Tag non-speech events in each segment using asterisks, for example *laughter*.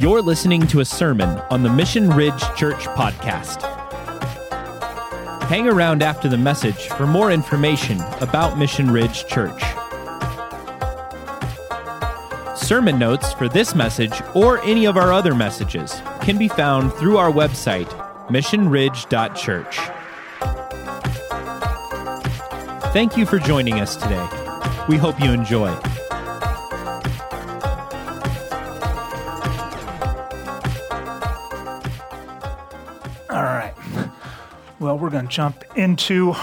You're listening to a sermon on the Mission Ridge Church podcast. Hang around after the message for more information about Mission Ridge Church. Sermon notes for this message or any of our other messages can be found through our website, missionridge.church. Thank you for joining us today. We hope you enjoy. Jump into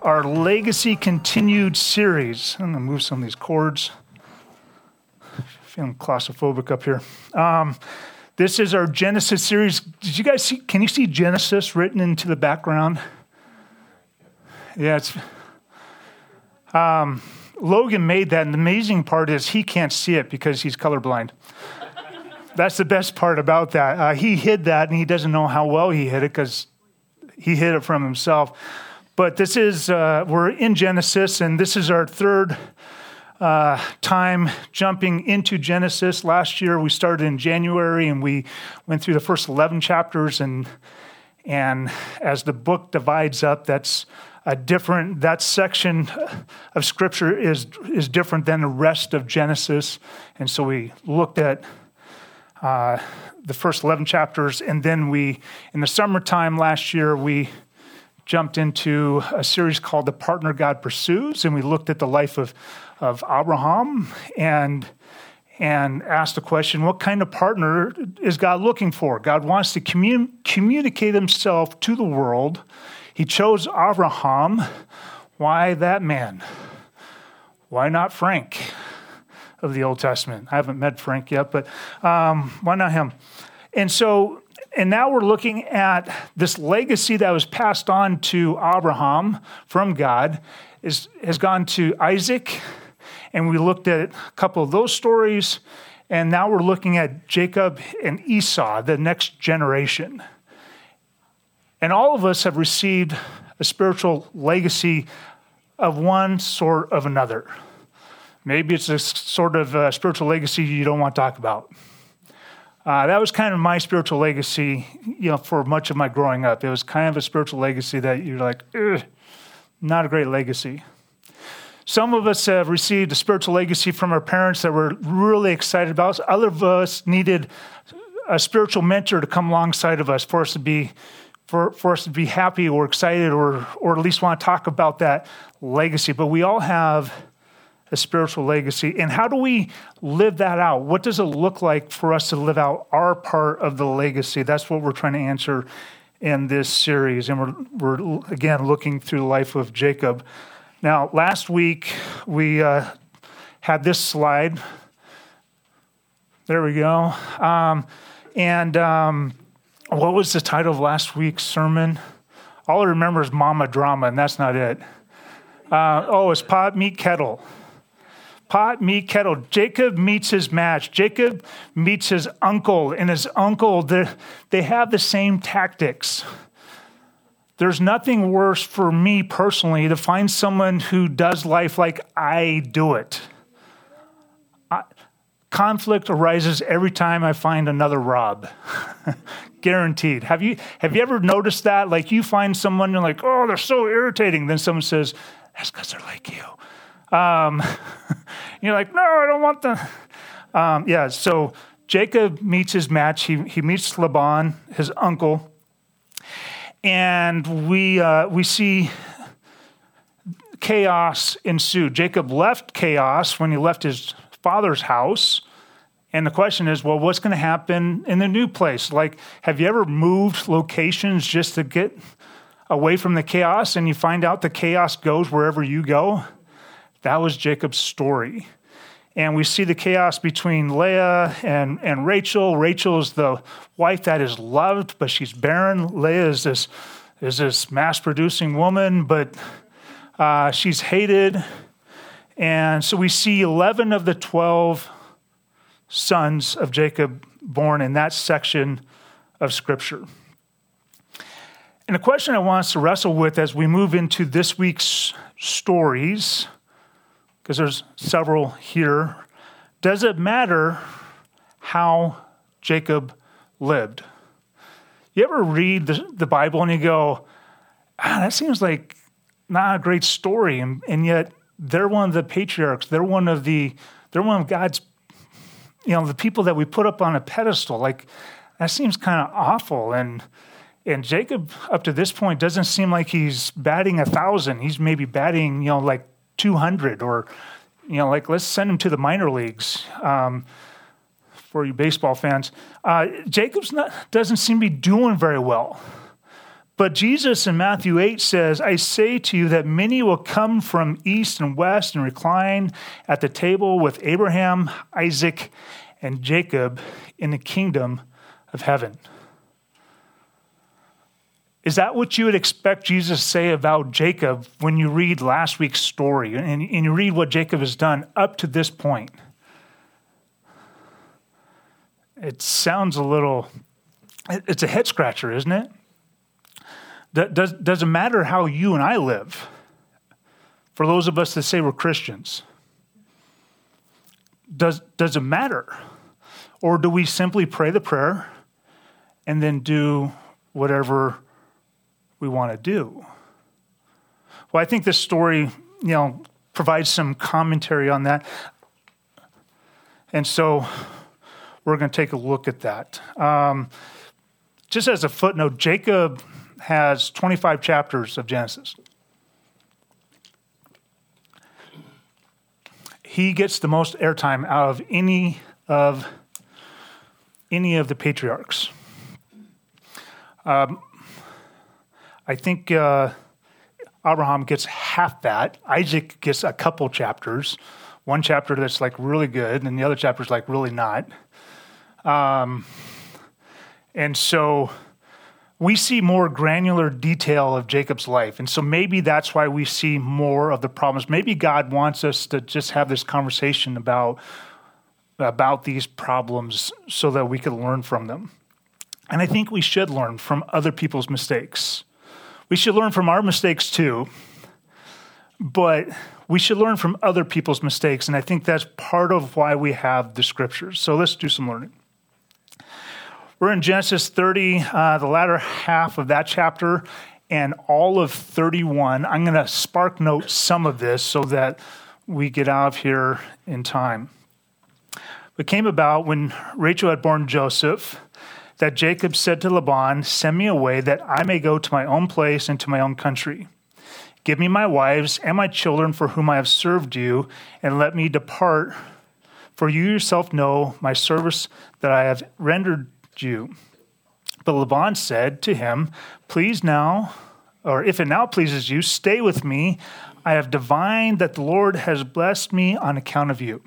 our Legacy Continued series. I'm going to move some of these cords. Feeling claustrophobic up here. Um, this is our Genesis series. Did you guys see? Can you see Genesis written into the background? Yeah, it's. Um, Logan made that, and the amazing part is he can't see it because he's colorblind. That's the best part about that. Uh, he hid that, and he doesn't know how well he hid it because he hid it from himself. But this is, uh, we're in Genesis, and this is our third uh, time jumping into Genesis. Last year we started in January, and we went through the first 11 chapters. And, and as the book divides up, that's a different, that section of scripture is, is different than the rest of Genesis. And so we looked at uh, the first 11 chapters. And then we, in the summertime last year, we jumped into a series called The Partner God Pursues. And we looked at the life of, of Abraham and, and asked the question what kind of partner is God looking for? God wants to commun- communicate himself to the world. He chose Abraham. Why that man? Why not Frank? Of the Old Testament. I haven't met Frank yet, but um, why not him? And so, and now we're looking at this legacy that was passed on to Abraham from God, is, has gone to Isaac, and we looked at a couple of those stories, and now we're looking at Jacob and Esau, the next generation. And all of us have received a spiritual legacy of one sort of another. Maybe it's a sort of uh, spiritual legacy you don't want to talk about. Uh, that was kind of my spiritual legacy, you know, for much of my growing up. It was kind of a spiritual legacy that you're like, not a great legacy. Some of us have received a spiritual legacy from our parents that we're really excited about. Other of us needed a spiritual mentor to come alongside of us for us to be for, for us to be happy or excited or or at least want to talk about that legacy. But we all have a spiritual legacy. And how do we live that out? What does it look like for us to live out our part of the legacy? That's what we're trying to answer in this series. And we're, we're again looking through the life of Jacob. Now, last week we uh, had this slide. There we go. Um, and um, what was the title of last week's sermon? All I remember is Mama Drama, and that's not it. Uh, oh, it's Pot Meet Kettle pot, meet, kettle. Jacob meets his match. Jacob meets his uncle, and his uncle, they have the same tactics. There's nothing worse for me personally to find someone who does life like I do it. I, conflict arises every time I find another Rob. *laughs* Guaranteed. Have you have you ever noticed that? Like you find someone, you're like, oh, they're so irritating. Then someone says, that's because they're like you. Um, *laughs* you're like, no, I don't want the. Um, yeah, so Jacob meets his match. He, he meets Laban, his uncle, and we, uh, we see chaos ensue. Jacob left chaos when he left his father's house. And the question is, well, what's going to happen in the new place? Like, have you ever moved locations just to get away from the chaos and you find out the chaos goes wherever you go? That was Jacob's story. And we see the chaos between Leah and, and Rachel. Rachel is the wife that is loved, but she's barren. Leah is this, is this mass producing woman, but uh, she's hated. And so we see 11 of the 12 sons of Jacob born in that section of Scripture. And the question I want us to wrestle with as we move into this week's stories because there's several here. Does it matter how Jacob lived. You ever read the, the Bible and you go, ah, that seems like not a great story, and, and yet they're one of the patriarchs. They're one of the they're one of God's you know the people that we put up on a pedestal. Like that seems kind of awful. And and Jacob up to this point doesn't seem like he's batting a thousand. He's maybe batting you know like two hundred or you know like let's send him to the minor leagues. Um, for you baseball fans, uh, Jacob's not doesn't seem to be doing very well. But Jesus in Matthew 8 says, I say to you that many will come from east and west and recline at the table with Abraham, Isaac, and Jacob in the kingdom of heaven. Is that what you would expect Jesus to say about Jacob when you read last week's story and, and you read what Jacob has done up to this point? It sounds a little, it's a head scratcher, isn't it? Does, does it matter how you and I live? For those of us that say we're Christians, does, does it matter? Or do we simply pray the prayer and then do whatever we want to do? Well, I think this story, you know, provides some commentary on that. And so we're going to take a look at that. Um, just as a footnote, Jacob has 25 chapters of Genesis. He gets the most airtime out of any of any of the patriarchs. Um, I think uh, Abraham gets half that. Isaac gets a couple chapters. One chapter that's like really good, and the other chapter is like really not. Um, and so we see more granular detail of Jacob's life. And so maybe that's why we see more of the problems. Maybe God wants us to just have this conversation about, about these problems so that we can learn from them. And I think we should learn from other people's mistakes. We should learn from our mistakes too, but we should learn from other people's mistakes. And I think that's part of why we have the scriptures. So let's do some learning. We're in Genesis 30, uh, the latter half of that chapter, and all of 31. I'm going to spark note some of this so that we get out of here in time. It came about when Rachel had borne Joseph that Jacob said to Laban, Send me away that I may go to my own place and to my own country. Give me my wives and my children for whom I have served you, and let me depart. For you yourself know my service that I have rendered you. But Laban said to him, Please now, or if it now pleases you, stay with me. I have divined that the Lord has blessed me on account of you.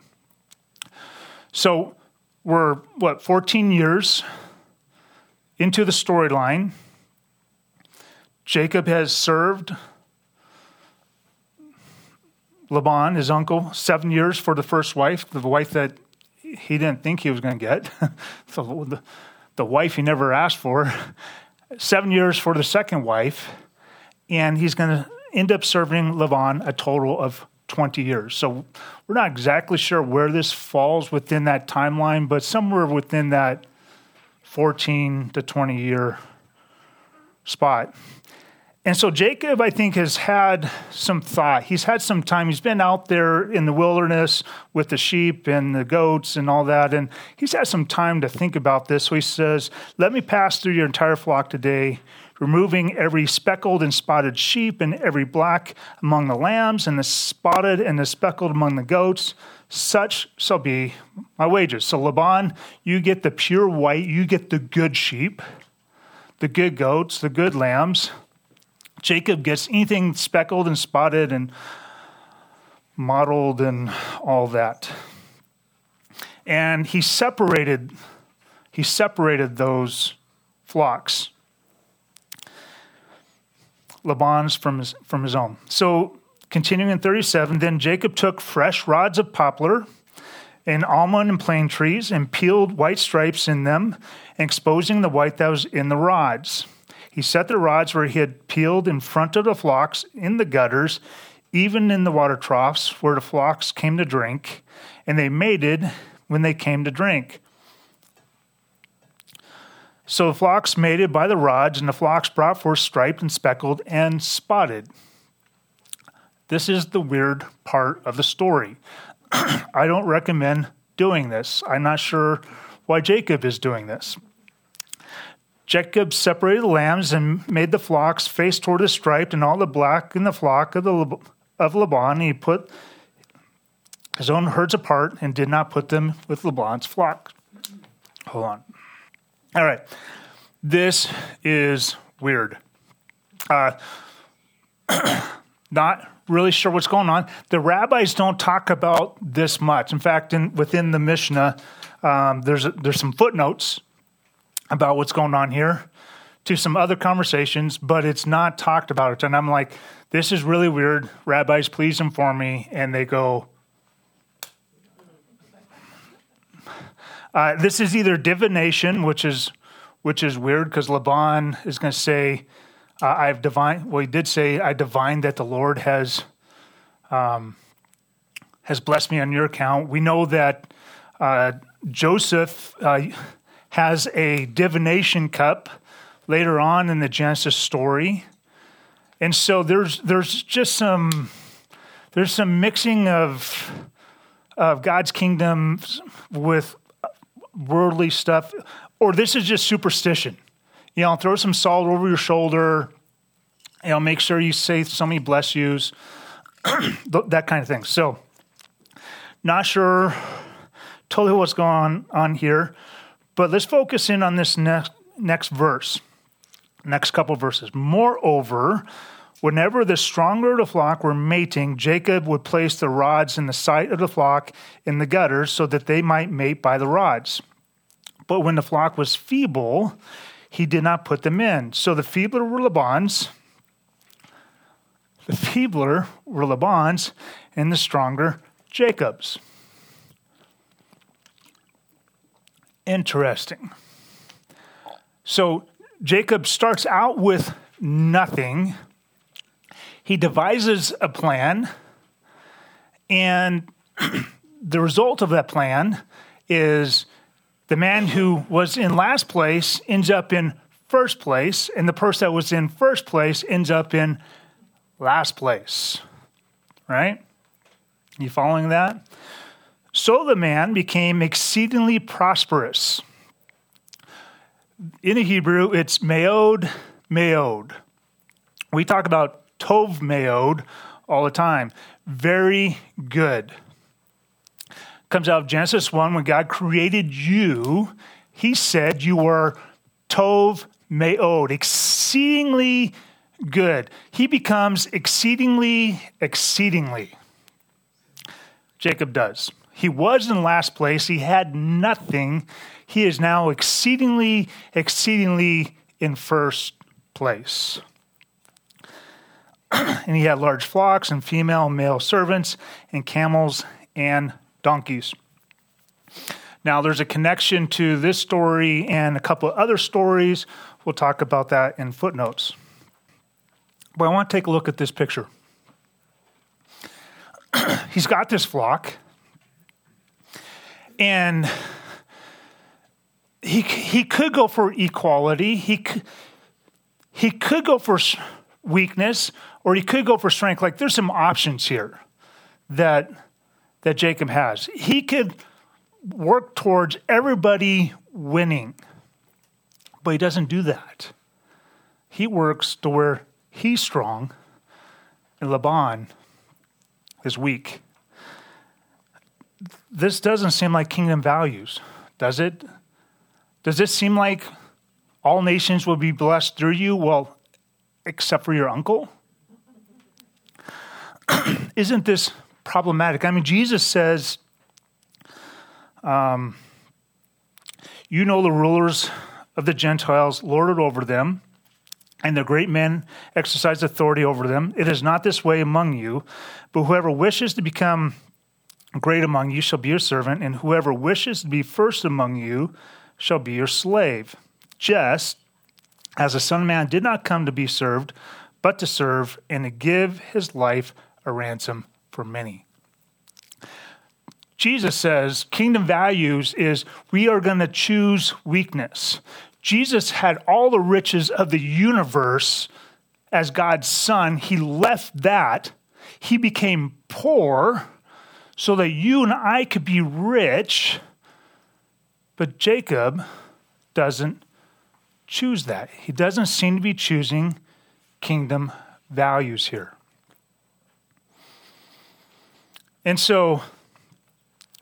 So we're, what, 14 years into the storyline. Jacob has served Laban, his uncle, seven years for the first wife, the wife that he didn't think he was going to get. *laughs* so the wife he never asked for, seven years for the second wife, and he's going to end up serving Laban a total of 20 years. So we're not exactly sure where this falls within that timeline, but somewhere within that 14 to 20 year spot. And so Jacob, I think, has had some thought. He's had some time. He's been out there in the wilderness with the sheep and the goats and all that. And he's had some time to think about this. So he says, Let me pass through your entire flock today, removing every speckled and spotted sheep and every black among the lambs and the spotted and the speckled among the goats. Such shall be my wages. So, Laban, you get the pure white, you get the good sheep, the good goats, the good lambs Jacob gets anything speckled and spotted and mottled and all that. And he separated he separated those flocks. Laban's from his, from his own. So continuing in 37, then Jacob took fresh rods of poplar and almond and plane trees and peeled white stripes in them, exposing the white that was in the rods. He set the rods where he had peeled in front of the flocks in the gutters, even in the water troughs where the flocks came to drink, and they mated when they came to drink. So the flocks mated by the rods, and the flocks brought forth striped and speckled and spotted. This is the weird part of the story. *clears throat* I don't recommend doing this. I'm not sure why Jacob is doing this. Jacob separated the lambs and made the flocks face toward the striped and all the black in the flock of, the, of Laban. He put his own herds apart and did not put them with Laban's flock. Hold on. All right. This is weird. Uh, *clears throat* not really sure what's going on. The rabbis don't talk about this much. In fact, in, within the Mishnah, um, there's a, there's some footnotes about what's going on here to some other conversations, but it's not talked about. And I'm like, this is really weird. Rabbis, please inform me. And they go, uh, this is either divination, which is which is weird because Laban is going to say, uh, "I've divine." Well, he did say, "I divined that the Lord has um, has blessed me on your account." We know that uh, Joseph uh, has a divination cup later on in the Genesis story. And so there's there's just some there's some mixing of of God's kingdom with worldly stuff, or this is just superstition. You know, throw some salt over your shoulder. You know, make sure you say so many bless yous, *clears throat* that kind of thing. So, not sure totally what's going on, here. But let's focus in on this next, next verse, next couple verses. Moreover, whenever the stronger of the flock were mating, Jacob would place the rods in the sight of the flock in the gutters so that they might mate by the rods. But when the flock was feeble, he did not put them in. So the feebler were Laban's, the feebler were Laban's, and the stronger Jacob's. interesting. So Jacob starts out with nothing. He devises a plan, and *clears throat* the result of that plan is the man who was in last place ends up in first place, and the person that was in first place ends up in last place. Right? You following that? So the man became exceedingly prosperous. In the Hebrew, it's meod, meod. We talk about tov meod all the time. Very good. Comes out of Genesis 1 when God created you, he said you were tov meod, exceedingly good. He becomes exceedingly, exceedingly. Jacob does. He was in last place. He had nothing. He is now exceedingly, exceedingly in first place. *clears throat* and he had large flocks and female and male servants and camels and donkeys. Now, there's a connection to this story and a couple of other stories. We'll talk about that in footnotes. But I want to take a look at this picture. *clears throat* He's got this flock and he he could go for equality. He he could go for weakness, or he could go for strength. Like there's some options here that that Jacob has. He could work towards everybody winning, but he doesn't do that. He works to where he's strong, and Laban is weak this doesn't seem like kingdom values, does it? Does this seem like all nations will be blessed through you? Well, except for your uncle? *clears throat* Isn't this problematic? I mean, Jesus says, um, You know the rulers of the Gentiles lord it over them, and the great men exercise authority over them. It is not this way among you, but whoever wishes to become Great among you shall be your servant, and whoever wishes to be first among you shall be your slave. Just as the Son of Man did not come to be served, but to serve and to give his life a ransom for many. Jesus says kingdom values is we are going to choose weakness, Jesus had all the riches of the universe as God's son. He left that. He became poor so that you and I could be rich. But Jacob doesn't choose that. He doesn't seem to be choosing kingdom values here. And so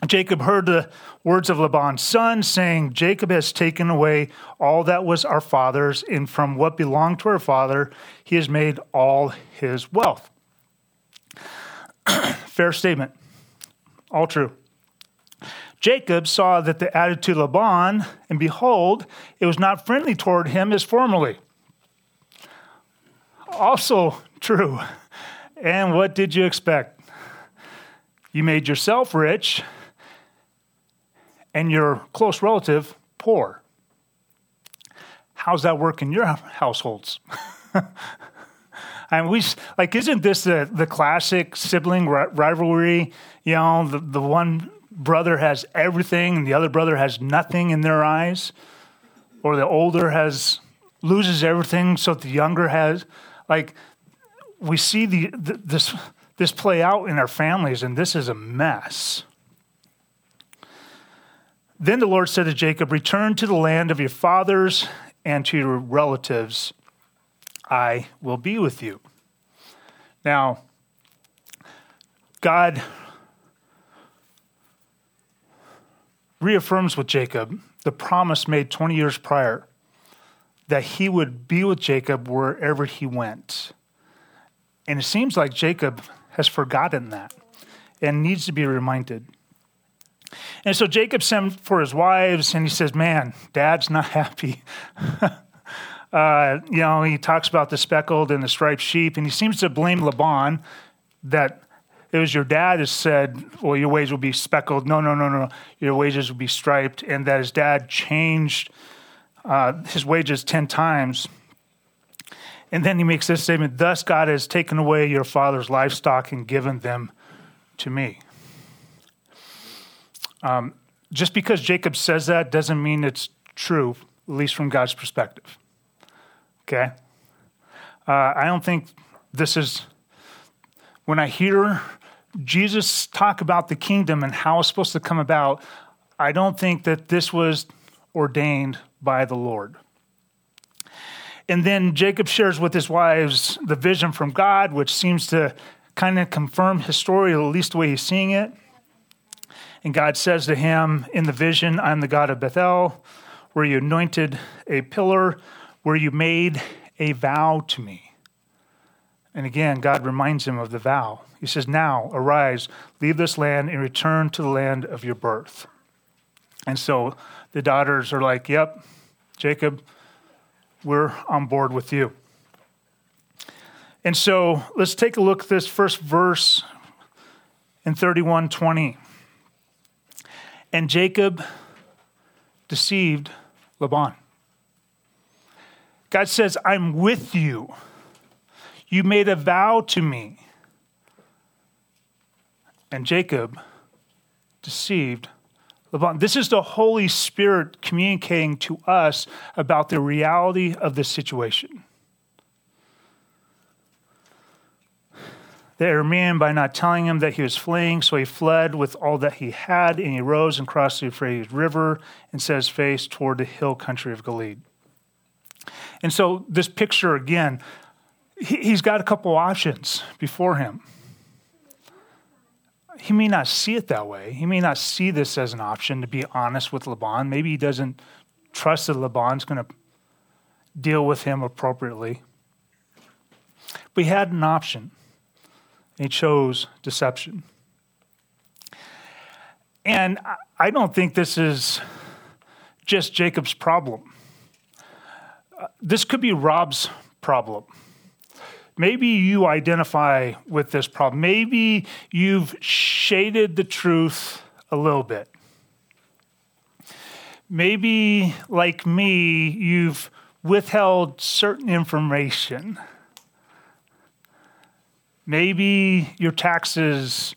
Jacob heard the words of Laban's son, saying, Jacob has taken away all that was our father's, and from what belonged to our father, he has made all his wealth. *clears throat* Fair statement. All true. Jacob saw that the attitude of Laban, and behold, it was not friendly toward him as formerly. Also true. And what did you expect? You made yourself rich and your close relative poor. How's that work in your households? *laughs* and we like, isn't this the, the classic sibling rivalry? You know, the, the one brother has everything and the other brother has nothing in their eyes, or the older has loses everything so the younger has like we see the, the this this play out in our families and this is a mess. Then the Lord said to Jacob, Return to the land of your fathers and to your relatives. I will be with you. Now, God reaffirms with Jacob the promise made 20 years prior that he would be with Jacob wherever he went. And it seems like Jacob has forgotten that and needs to be reminded. And so Jacob sent for his wives and he says, Man, dad's not *laughs* happy. *laughs* uh, you know, he talks about the speckled and the striped sheep, and he seems to blame Laban that it was your dad who said, Well, your wages will be speckled. No, no, no, no. Your wages will be striped. And that his dad changed uh, his wages 10 times. And then he makes this statement Thus God has taken away your father's livestock and given them to me. Um, just because Jacob says that doesn't mean it's true, at least from God's perspective. Okay? Uh, I don't think this is, when I hear Jesus talk about the kingdom and how it's supposed to come about, I don't think that this was ordained by the Lord. And then Jacob shares with his wives the vision from God, which seems to kind of confirm his story, at least the way he's seeing it. And God says to him in the vision, I'm the God of Bethel, where you anointed a pillar, where you made a vow to me. And again, God reminds him of the vow. He says, Now arise, leave this land, and return to the land of your birth. And so the daughters are like, Yep, Jacob, we're on board with you. And so let's take a look at this first verse in 3120. And Jacob deceived Laban. God says, I'm with you. You made a vow to me. And Jacob deceived This is the Holy Spirit communicating to us about the reality of this situation. The Aramean by not telling him that he was fleeing, so he fled with all that he had, and he rose and crossed the Euphrates River and set his face toward the hill country of Gilead. And so, this picture again, he's got a couple options before him. He may not see it that way. He may not see this as an option, to be honest with Laban. Maybe he doesn't trust that Laban's going to deal with him appropriately. But he had an option. He chose deception. And I don't think this is just Jacob's problem. Uh, this could be Rob's problem. Maybe you identify with this problem. Maybe you've shaded the truth a little bit. Maybe, like me, you've withheld certain information. Maybe your taxes,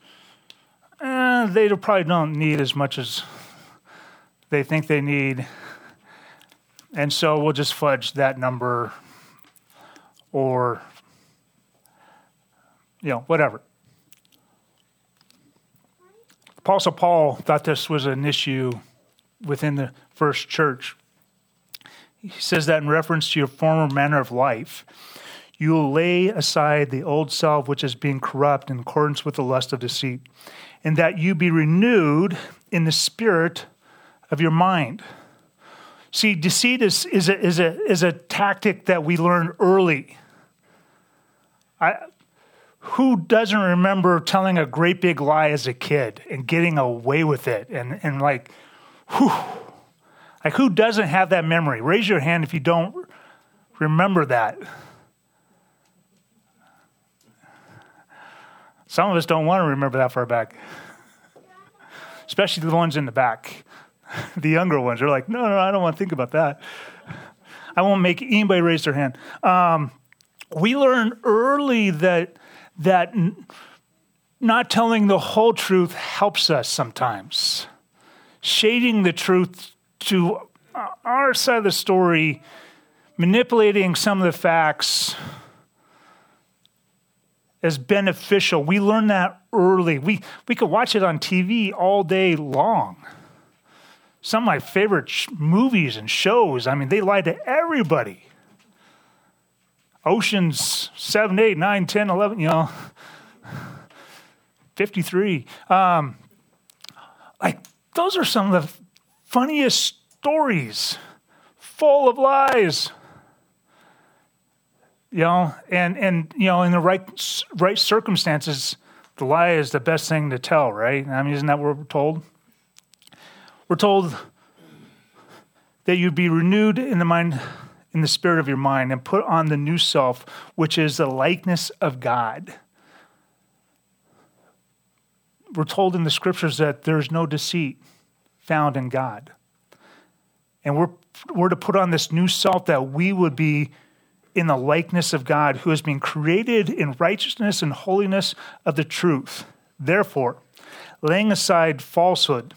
eh, they probably don't need as much as they think they need. And so we'll just fudge that number or, you know, whatever. Apostle Paul thought this was an issue within the first church. He says that in reference to your former manner of life. You will lay aside the old self, which is being corrupt in accordance with the lust of deceit, and that you be renewed in the spirit of your mind. See, deceit is, is, a, is, a, is a tactic that we learn early. I, who doesn't remember telling a great big lie as a kid and getting away with it? And, and like, whew, like, who doesn't have that memory? Raise your hand if you don't remember that. Some of us don't want to remember that far back, especially the ones in the back. *laughs* the younger ones are like, no, no, I don't want to think about that. I won't make anybody raise their hand. Um, we learn early that that not telling the whole truth helps us sometimes. Shading the truth to uh, our side of the story, manipulating some of the facts is beneficial. We learn that early. We, we could watch it on TV all day long. Some of my favorite sh- movies and shows, I mean, they lie to everybody. Oceans 7, 8, 9, 10, 11, you know, 53. Um, like, those are some of the funniest stories, full of lies you know, and and you know, in the right right circumstances, the lie is the best thing to tell, right? I mean, isn't that what we're told? We're told that you'd be renewed in the mind, in the spirit of your mind, and put on the new self, which is the likeness of God. We're told in the scriptures that there's no deceit found in God. And we're, we're to put on this new self that we would be in the likeness of God, who has been created in righteousness and holiness of the truth. Therefore, laying aside falsehood,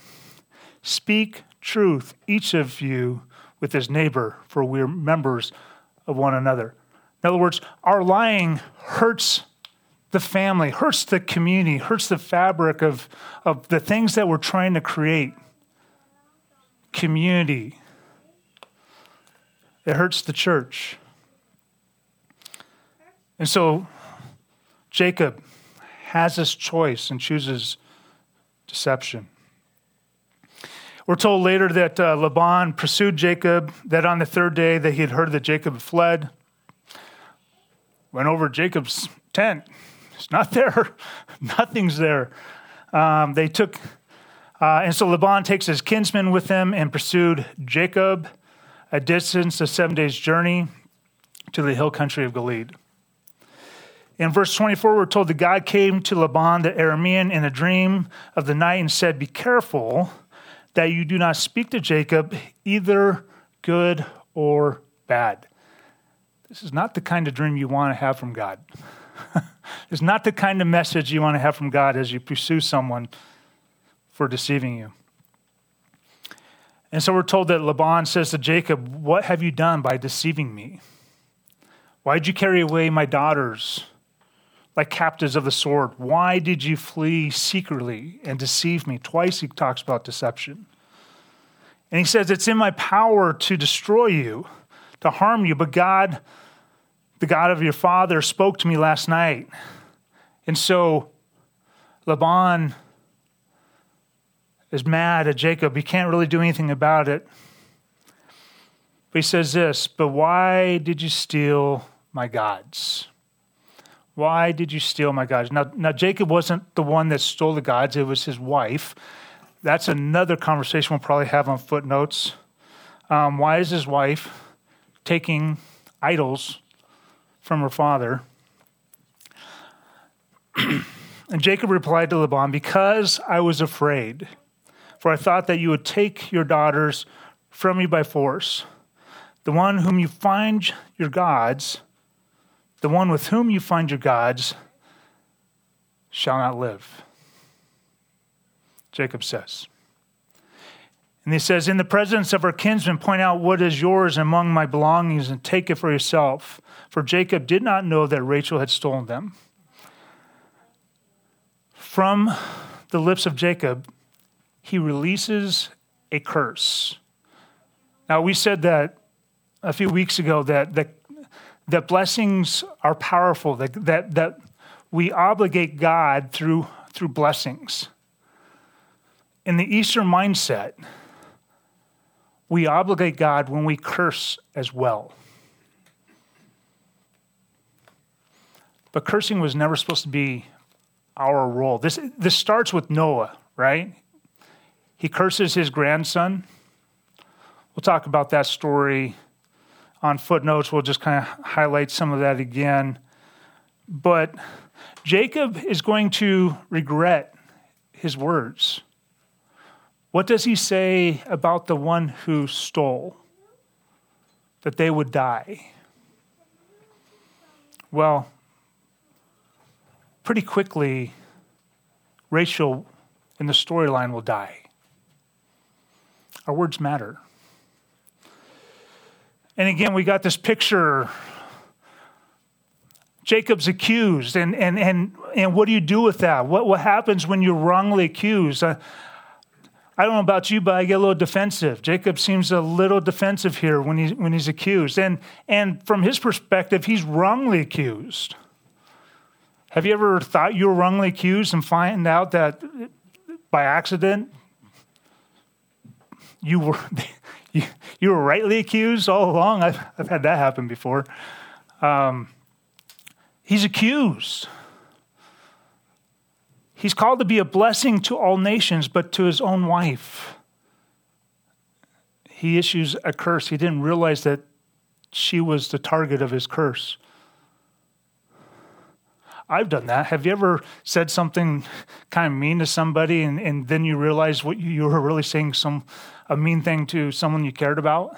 speak truth, each of you with his neighbor, for we are members of one another. In other words, our lying hurts the family, hurts the community, hurts the fabric of, of the things that we're trying to create. Community. It hurts the church. And so Jacob has this choice and chooses deception. We're told later that uh, Laban pursued Jacob, that on the third day that he had heard that Jacob fled, went over Jacob's tent. It's not there. *laughs* Nothing's there. Um, they took, uh, and so Laban takes his kinsmen with him and pursued Jacob a distance of seven days' journey to the hill country of Gilead. In verse 24, we're told that God came to Laban the Aramean in a dream of the night and said, Be careful that you do not speak to Jacob either good or bad. This is not the kind of dream you want to have from God. *laughs* it's not the kind of message you want to have from God as you pursue someone for deceiving you. And so we're told that Laban says to Jacob, What have you done by deceiving me? Why did you carry away my daughters? Like captives of the sword. Why did you flee secretly and deceive me? Twice he talks about deception. And he says, It's in my power to destroy you, to harm you, but God, the God of your father, spoke to me last night. And so Laban is mad at Jacob. He can't really do anything about it. But he says this, But why did you steal my gods? Why did you steal my gods? Now, now Jacob wasn't the one that stole the gods, it was his wife. That's another conversation we'll probably have on footnotes. Um, why is his wife taking idols from her father? *clears throat* and Jacob replied to Laban, Because I was afraid, for I thought that you would take your daughters from me by force. The one whom you find your gods, the one with whom you find your gods shall not live. Jacob says. And he says, In the presence of her kinsmen, point out what is yours among my belongings and take it for yourself. For Jacob did not know that Rachel had stolen them. From the lips of Jacob, he releases a curse. Now, we said that a few weeks ago that, that, that blessings are powerful, that, that, that we obligate God through, through blessings. In the Eastern mindset, we obligate God when we curse as well. But cursing was never supposed to be our role. This, this starts with Noah, right? He curses his grandson. We'll talk about that story on footnotes. We'll just kind of highlight some of that again. But Jacob is going to regret his words. What does he say about the one who stole? That they would die. Well, pretty quickly, Rachel in the storyline will die. Our words matter. And again, we got this picture. Jacob's accused, and, and, and, and what do you do with that? What, what happens when you're wrongly accused? Uh, I don't know about you, but I get a little defensive. Jacob seems a little defensive here when he's, when he's accused. And, and from his perspective, he's wrongly accused. Have you ever thought you were wrongly accused and find out that by accident you were, *laughs* you, you were rightly accused all along? I've, I've had that happen before. Um, he's accused. He's called to be a blessing to all nations, but to his own wife. He issues a curse. He didn't realize that she was the target of his curse. I've done that. Have you ever said something kind of mean to somebody and, and then you realize what you, were really saying some a mean thing to someone you cared about?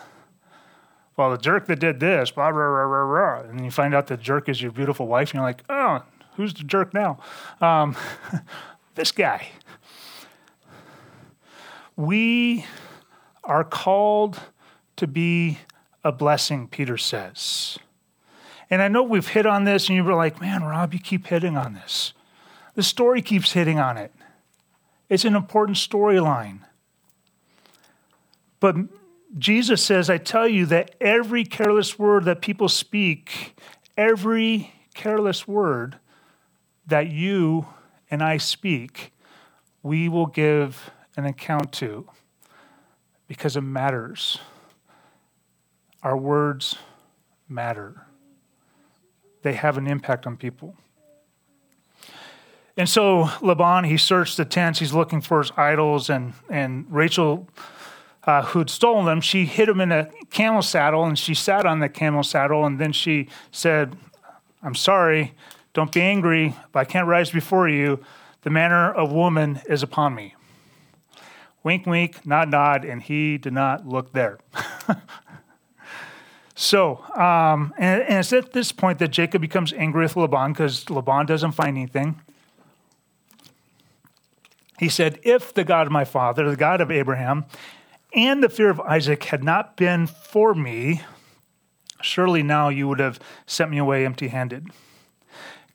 Well, the jerk that did this, blah, blah, blah, blah, blah. And you find out the jerk is your beautiful wife, and you're like, oh, who's the jerk now? Um, *laughs* this guy. We are called to be a blessing, Peter says. And I know we've hit on this, and you were like, man, Rob, you keep hitting on this. The story keeps hitting on it. It's an important storyline. But Jesus says, I tell you that every careless word that people speak, every careless word that you and I speak, we will give an account to because it matters. Our words matter, they have an impact on people. And so Laban, he searched the tents, he's looking for his idols, and, and Rachel, uh, who'd stolen them, she hid him in a camel saddle, and she sat on the camel saddle, and then she said, I'm sorry, don't be angry, but I can't rise before you. The manner of woman is upon me. Wink, wink, nod, nod, and he did not look there. *laughs* so, um, and, and, it's at this point that Jacob becomes angry with Laban because Laban doesn't find anything. He said, If the God of my father, the God of Abraham, and the fear of Isaac had not been for me, surely now you would have sent me away empty handed.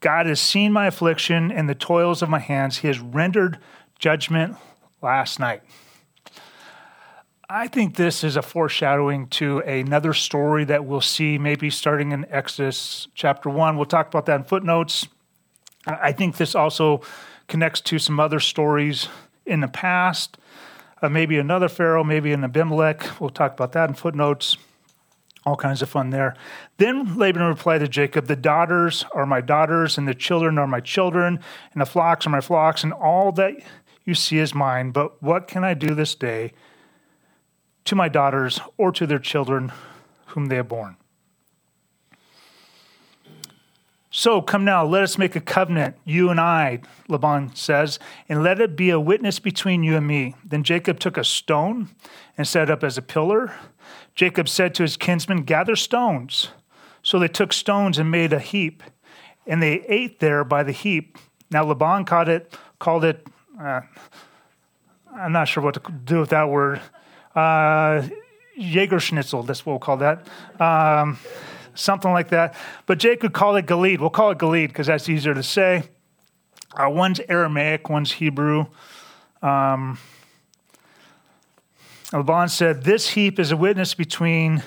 God has seen my affliction and the toils of my hands. He has rendered judgment last night. I think this is a foreshadowing to another story that we'll see maybe starting in Exodus chapter 1. We'll talk about that in footnotes. I think this also connects to some other stories in the past. Uh, maybe another Pharaoh, maybe an Abimelech. We'll talk about that in footnotes all kinds of fun there. Then Laban replied to Jacob, The daughters are my daughters, and the children are my children, and the flocks are my flocks, and all that you see is mine. But what can I do this day to my daughters or to their children whom they have borne. So come now, let us make a covenant, you and I, Laban says, and let it be a witness between you and me. Then Jacob took a stone and set it up as a pillar. Jacob said to his kinsmen, Gather stones. So they took stones and made a heap, and they ate there by the heap. Now Laban called it, called it uh, I'm not sure what to do with that word. Uh, Jaeger Schnitzel, that's what we'll call that. Um, something like that. But Jake would call it Gilead. We'll call it Gilead because that's easier to say. Uh, one's Aramaic, one's Hebrew. Um, Laban said, This heap is a witness between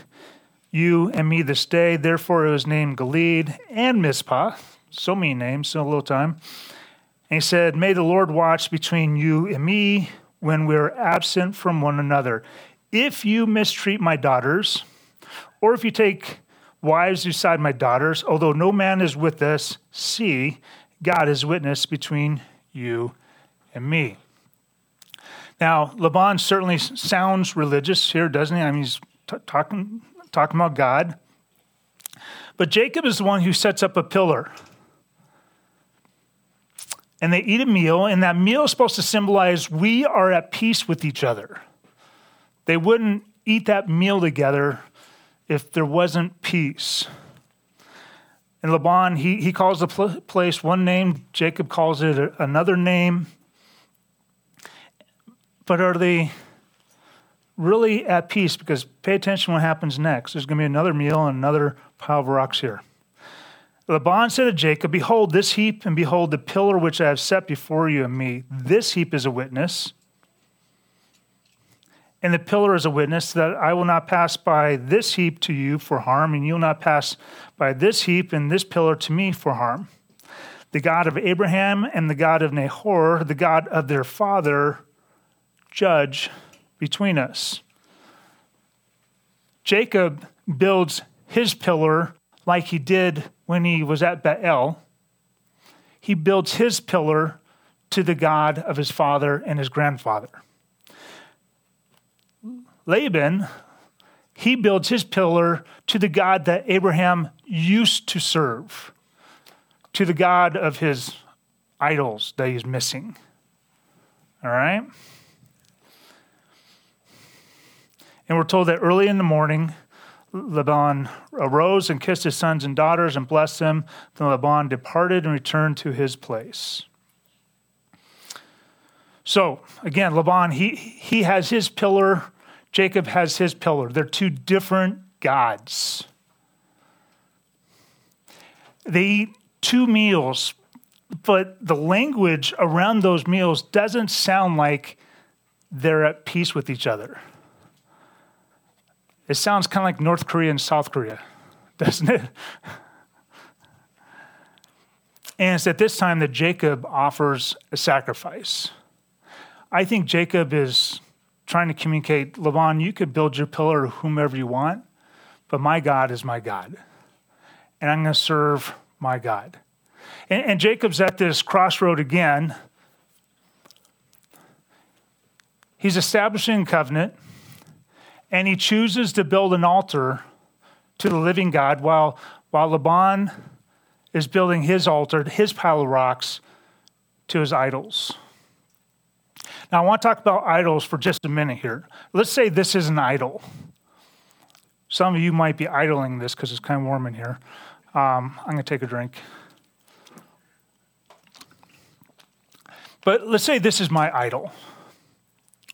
you and me this day. Therefore, it was named Gilead and Mizpah. So many names, so little time. And he said, May the Lord watch between you and me when we're absent from one another. If you mistreat my daughters, or if you take wives beside my daughters, although no man is with us, see, God is witness between you and me. Now, Laban certainly sounds religious here, doesn't he? I mean, he's t- talking, talking about God. But Jacob is the one who sets up a pillar. And they eat a meal, and that meal is supposed to symbolize we are at peace with each other. They wouldn't eat that meal together if there wasn't peace. And Laban, he, he calls the place one name, Jacob calls it another name. But are they really at peace? Because pay attention what happens next. There's going to be another meal and another pile of rocks here. Laban said to Jacob, Behold this heap, and behold the pillar which I have set before you and me. This heap is a witness and the pillar is a witness that I will not pass by this heap to you for harm, and you will not pass by this heap and this pillar to me for harm. The God of Abraham and the God of Nahor, the God of their father, judge between us. Jacob builds his pillar like he did when he was at Bethel. He builds his pillar to the God of his father and his grandfather. Laban, he builds his pillar to the God that Abraham used to serve, to the God of his idols that he's missing. All right? And we're told that early in the morning, Laban arose and kissed his sons and daughters and blessed them. Then Laban departed and returned to his place. So again, Laban, he, he has his pillar Jacob has his pillar. They're two different gods. They eat two meals, but the language around those meals doesn't sound like they're at peace with each other. It sounds kind of like North Korea and South Korea, *laughs* doesn't it? And it's at this time that Jacob offers a sacrifice. I think Jacob is trying to communicate, Laban, you could build your pillar whomever you want, but my God is my God. And I'm going to serve my God. And, and Jacob's at this crossroad again. He's establishing a covenant, and he chooses to build an altar to the living God while, while Laban is building his altar, his pile of rocks, to his idols. Now, I want to talk about idols for just a minute here. Let's say this is an idol. Some of you might be idling this because it's kind of warm in here. Um, I'm going to take a drink. But let's say this is my idol.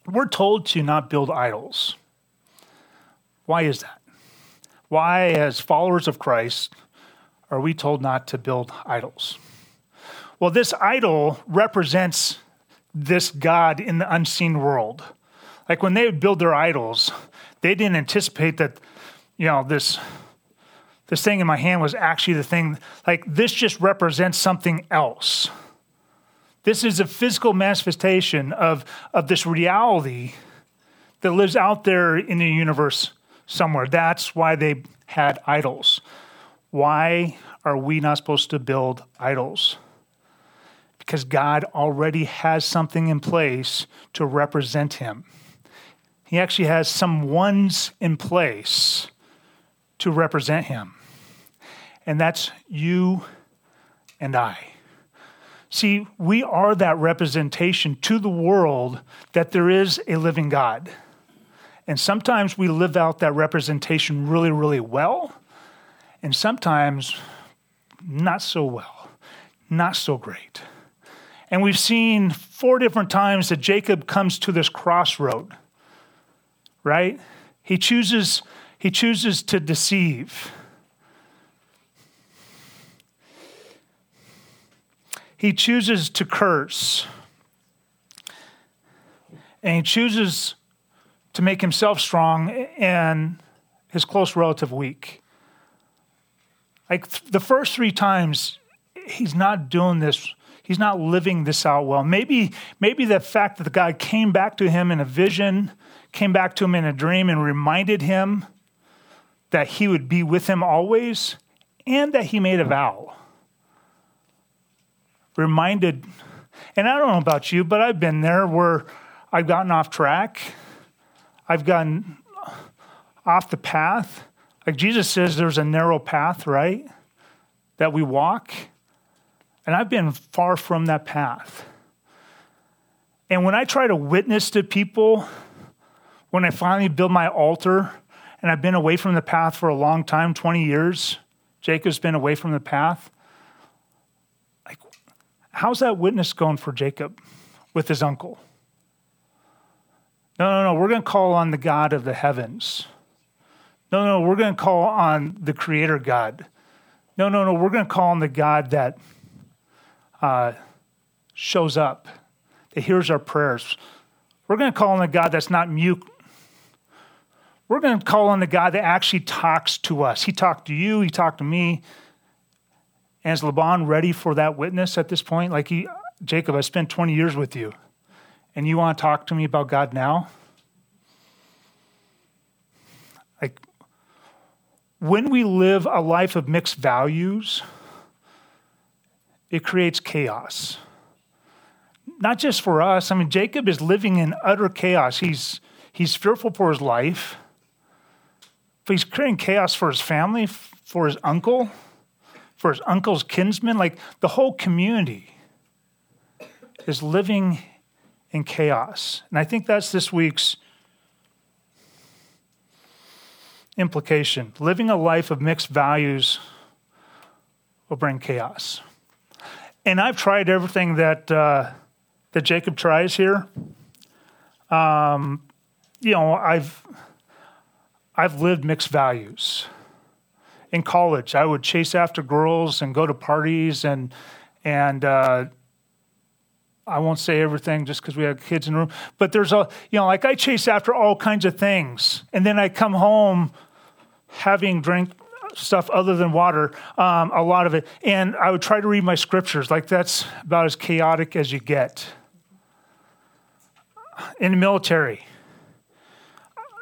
We're told to not build idols. Why is that? Why, as followers of Christ, are we told not to build idols? Well, this idol represents this God in the unseen world. Like when they would build their idols, they didn't anticipate that, you know, this this thing in my hand was actually the thing. Like this just represents something else. This is a physical manifestation of, of this reality that lives out there in the universe somewhere. That's why they had idols. Why are we not supposed to build idols? because God already has something in place to represent him. He actually has some ones in place to represent him. And that's you and I. See, we are that representation to the world that there is a living God. And sometimes we live out that representation really, really well, and sometimes not so well, not so great. And we've seen four different times that Jacob comes to this crossroad, right? He chooses, he chooses to deceive. He chooses to curse. And he chooses to make himself strong and his close relative weak. Like the first three times, he's not doing this. He's not living this out well. Maybe, maybe the fact that the guy came back to him in a vision, came back to him in a dream, and reminded him that he would be with him always, and that he made a vow. Reminded, and I don't know about you, but I've been there where I've gotten off track. I've gotten off the path. Like Jesus says, there's a narrow path, right? That we walk. And I've been far from that path. And when I try to witness to people, when I finally build my altar, and I've been away from the path for a long time 20 years, Jacob's been away from the path. Like, how's that witness going for Jacob with his uncle? No, no, no, we're going to call on the God of the heavens. No, no, we're going to call on the Creator God. No, no, no, we're going to call on the God that uh, shows up, that hears our prayers. We're going to call on the God that's not mute. We're going to call on the God that actually talks to us. He talked to you, he talked to me. And is Laban ready for that witness at this point? Like, he, Jacob, I spent 20 years with you, and you want to talk to me about God now? Like, when we live a life of mixed values, it creates chaos. Not just for us. I mean, Jacob is living in utter chaos. He's, he's fearful for his life, but he's creating chaos for his family, for his uncle, for his uncle's kinsmen. Like the whole community is living in chaos. And I think that's this week's implication living a life of mixed values will bring chaos. And I've tried everything that, uh, that Jacob tries here. Um, you know, I've, I've lived mixed values. In college, I would chase after girls and go to parties and, and uh, I won't say everything just because we have kids in the room, but there's a, you know, like I chase after all kinds of things. And then I come home having drank stuff other than water, um, a lot of it. And I would try to read my scriptures. Like that's about as chaotic as you get. In the military,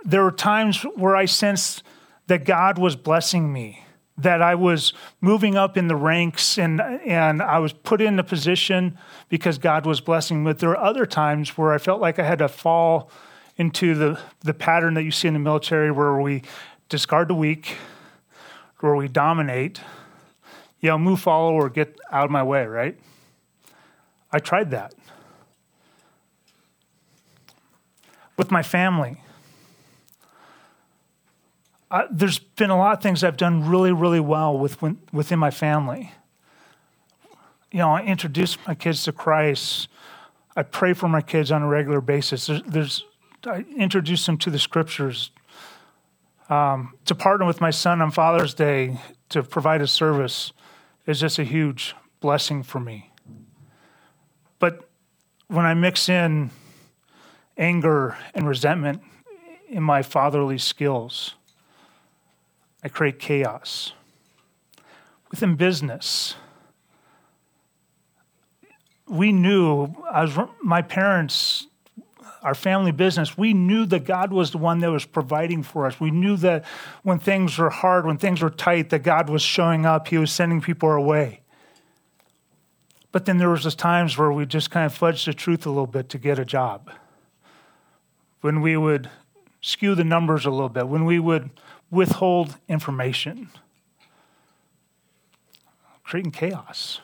there were times where I sensed that God was blessing me, that I was moving up in the ranks and, and I was put in a position because God was blessing. But there were other times where I felt like I had to fall into the, the pattern that you see in the military where we discard the weak, where we dominate, you know, move, follow, or get out of my way, right? I tried that. With my family, I, there's been a lot of things I've done really, really well with, within my family. You know, I introduce my kids to Christ. I pray for my kids on a regular basis. There's, there's I introduce them to the scriptures, um, to partner with my son on Father's Day to provide a service is just a huge blessing for me. But when I mix in anger and resentment in my fatherly skills, I create chaos. Within business, we knew, as my parents our family business, we knew that God was the one that was providing for us. We knew that when things were hard, when things were tight, that God was showing up. He was sending people our way. But then there was those times where we just kind of fudged the truth a little bit to get a job. When we would skew the numbers a little bit, when we would withhold information, creating chaos.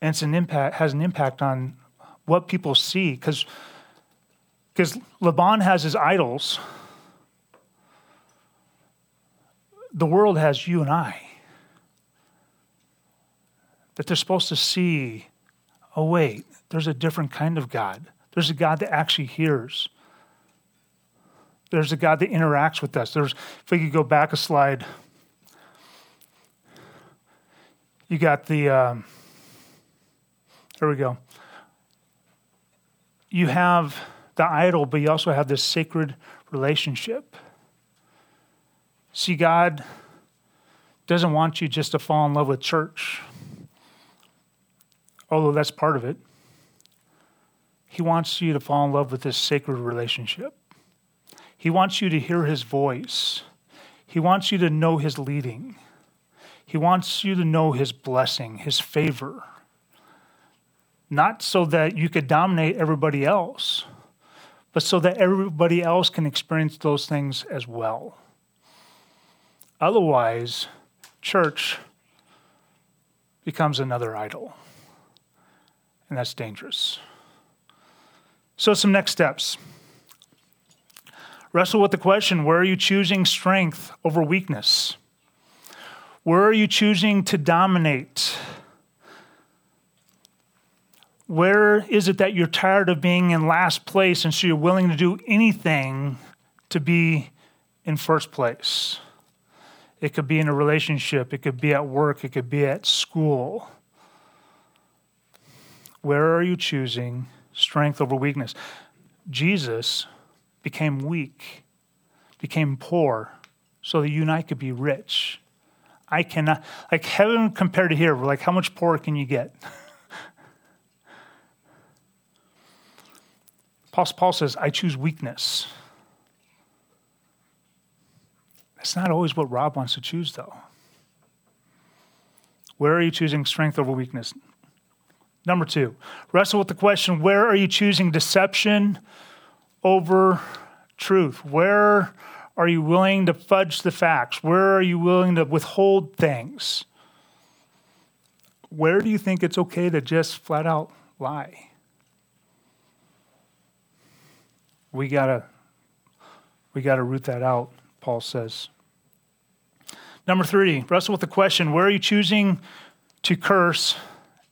And it's an impact has an impact on what people see because because Laban has his idols. The world has you and I. That they're supposed to see, oh, wait, there's a different kind of God. There's a God that actually hears. There's a God that interacts with us. There's, if we could go back a slide, you got the, um, there we go. You have the idol, but you also have this sacred relationship. See, God doesn't want you just to fall in love with church, although that's part of it. He wants you to fall in love with this sacred relationship. He wants you to hear his voice. He wants you to know his leading. He wants you to know his blessing, his favor. Not so that you could dominate everybody else, but so that everybody else can experience those things as well. Otherwise, church becomes another idol. And that's dangerous. So, some next steps. Wrestle with the question where are you choosing strength over weakness? Where are you choosing to dominate? Where is it that you're tired of being in last place and so you're willing to do anything to be in first place? It could be in a relationship, it could be at work, it could be at school. Where are you choosing strength over weakness? Jesus became weak, became poor, so that you and I could be rich. I cannot, like heaven compared to here, like how much poorer can you get? *laughs* Paul says, I choose weakness. That's not always what Rob wants to choose, though. Where are you choosing strength over weakness? Number two, wrestle with the question where are you choosing deception over truth? Where are you willing to fudge the facts? Where are you willing to withhold things? Where do you think it's okay to just flat out lie? We gotta we gotta root that out, Paul says. Number three, wrestle with the question where are you choosing to curse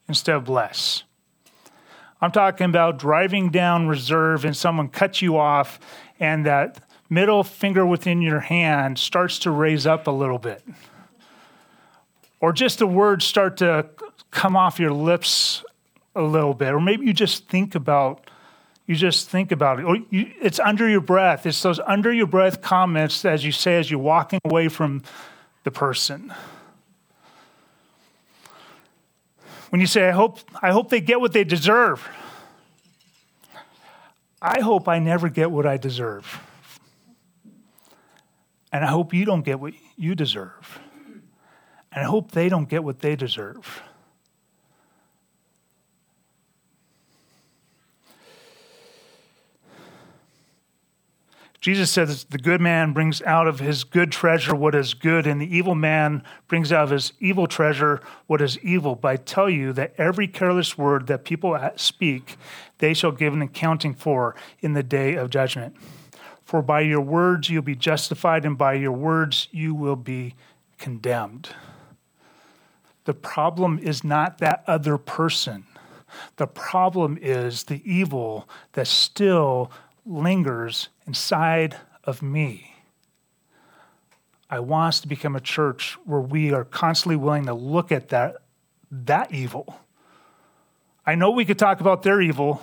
instead of bless? I'm talking about driving down reserve and someone cuts you off, and that middle finger within your hand starts to raise up a little bit. Or just the words start to come off your lips a little bit. Or maybe you just think about you just think about it. Or you, it's under your breath. It's those under your breath comments as you say as you're walking away from the person. When you say, I hope, I hope they get what they deserve, I hope I never get what I deserve. And I hope you don't get what you deserve. And I hope they don't get what they deserve. Jesus says the good man brings out of his good treasure what is good, and the evil man brings out of his evil treasure what is evil. But I tell you that every careless word that people speak, they shall give an accounting for in the day of judgment. For by your words you'll be justified, and by your words you will be condemned. The problem is not that other person. The problem is the evil that still lingers inside of me. I want us to become a church where we are constantly willing to look at that, that evil. I know we could talk about their evil.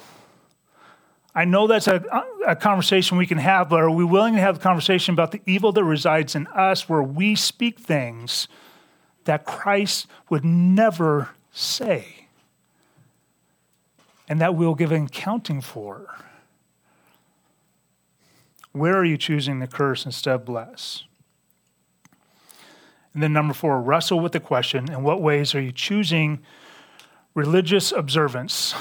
I know that's a, a conversation we can have, but are we willing to have a conversation about the evil that resides in us where we speak things that Christ would never say and that we'll give an accounting for? Where are you choosing to curse instead of bless? And then number four, wrestle with the question in what ways are you choosing religious observance?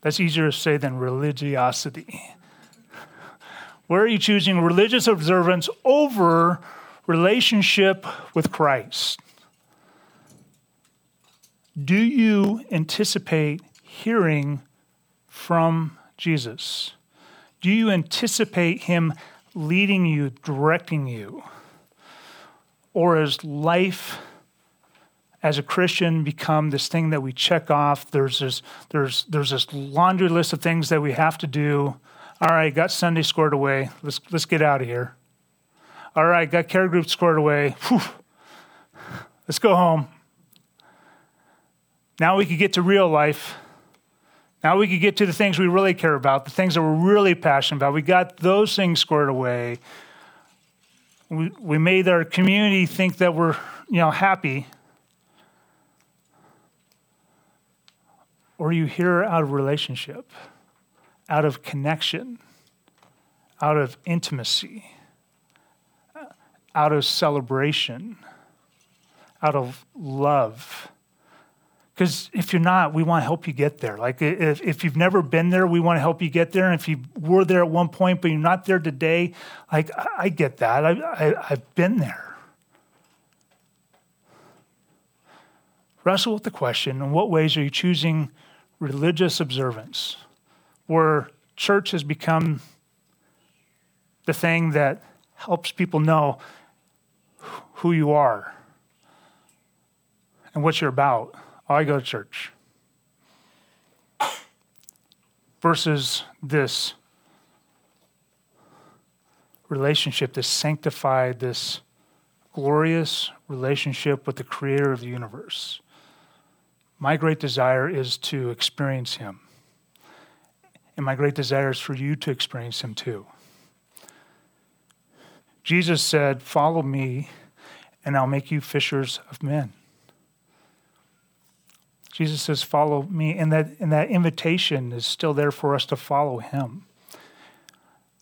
That's easier to say than religiosity. Where are you choosing religious observance over relationship with Christ? Do you anticipate hearing from Jesus? Do you anticipate Him leading you, directing you? Or has life as a Christian become this thing that we check off? There's this, there's, there's this laundry list of things that we have to do. All right, got Sunday squared away. Let's let's get out of here. All right, got care group squared away. Whew. Let's go home. Now we could get to real life. Now we could get to the things we really care about, the things that we're really passionate about. We got those things squared away. We, we made our community think that we're, you know, happy. Or you hear out of relationship, out of connection, out of intimacy, out of celebration, out of love. Because if you're not, we want to help you get there. Like if, if you've never been there, we want to help you get there. And if you were there at one point, but you're not there today, like I, I get that. I, I, I've been there. Wrestle with the question in what ways are you choosing religious observance where church has become the thing that helps people know who you are and what you're about? I go to church. Versus this relationship, this sanctified, this glorious relationship with the creator of the universe. My great desire is to experience him. And my great desire is for you to experience him too. Jesus said, Follow me, and I'll make you fishers of men. Jesus says, Follow me. And that, and that invitation is still there for us to follow him.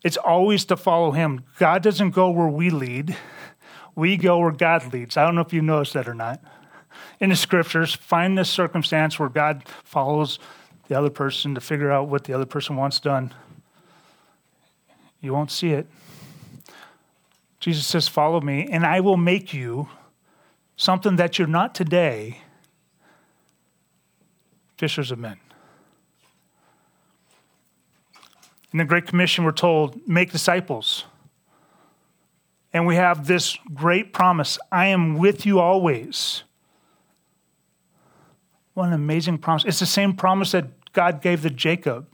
It's always to follow him. God doesn't go where we lead, we go where God leads. I don't know if you noticed that or not. In the scriptures, find this circumstance where God follows the other person to figure out what the other person wants done. You won't see it. Jesus says, Follow me, and I will make you something that you're not today fishers of men. In the Great Commission, we're told, make disciples. And we have this great promise I am with you always. What an amazing promise. It's the same promise that God gave to Jacob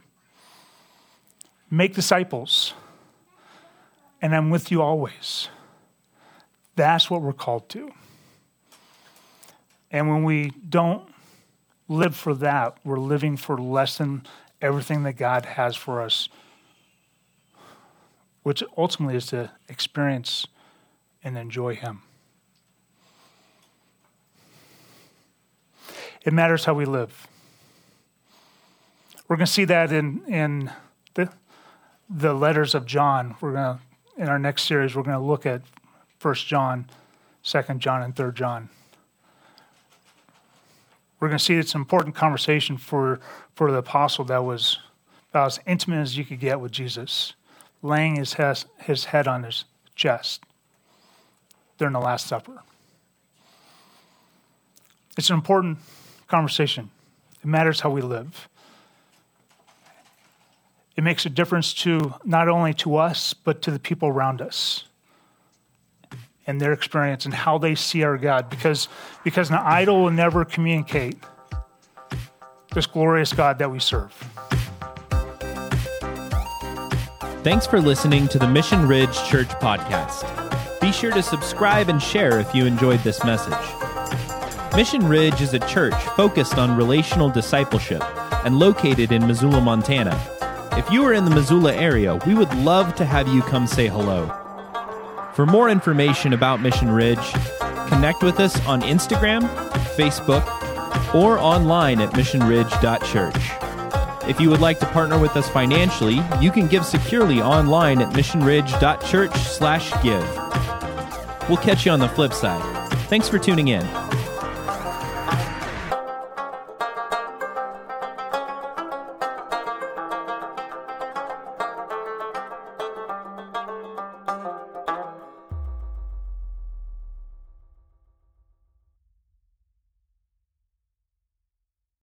make disciples, and I'm with you always. That's what we're called to. And when we don't live for that, we're living for less than everything that God has for us, which ultimately is to experience and enjoy Him. It matters how we live. We're going to see that in, in the, the letters of John. We're going to, in our next series, we're going to look at 1 John, 2 John, and 3 John we're going to see it's an important conversation for, for the apostle that was about as intimate as you could get with Jesus, laying his, has, his head on his chest during the Last Supper. It's an important conversation. It matters how we live. It makes a difference to not only to us, but to the people around us and their experience and how they see our God because, because an idol will never communicate this glorious God that we serve. Thanks for listening to the Mission Ridge Church podcast. Be sure to subscribe and share if you enjoyed this message. Mission Ridge is a church focused on relational discipleship and located in Missoula, Montana. If you are in the Missoula area, we would love to have you come say hello. For more information about Mission Ridge, connect with us on Instagram, Facebook, or online at missionridge.church. If you would like to partner with us financially, you can give securely online at missionridge.church/give. We'll catch you on the flip side. Thanks for tuning in.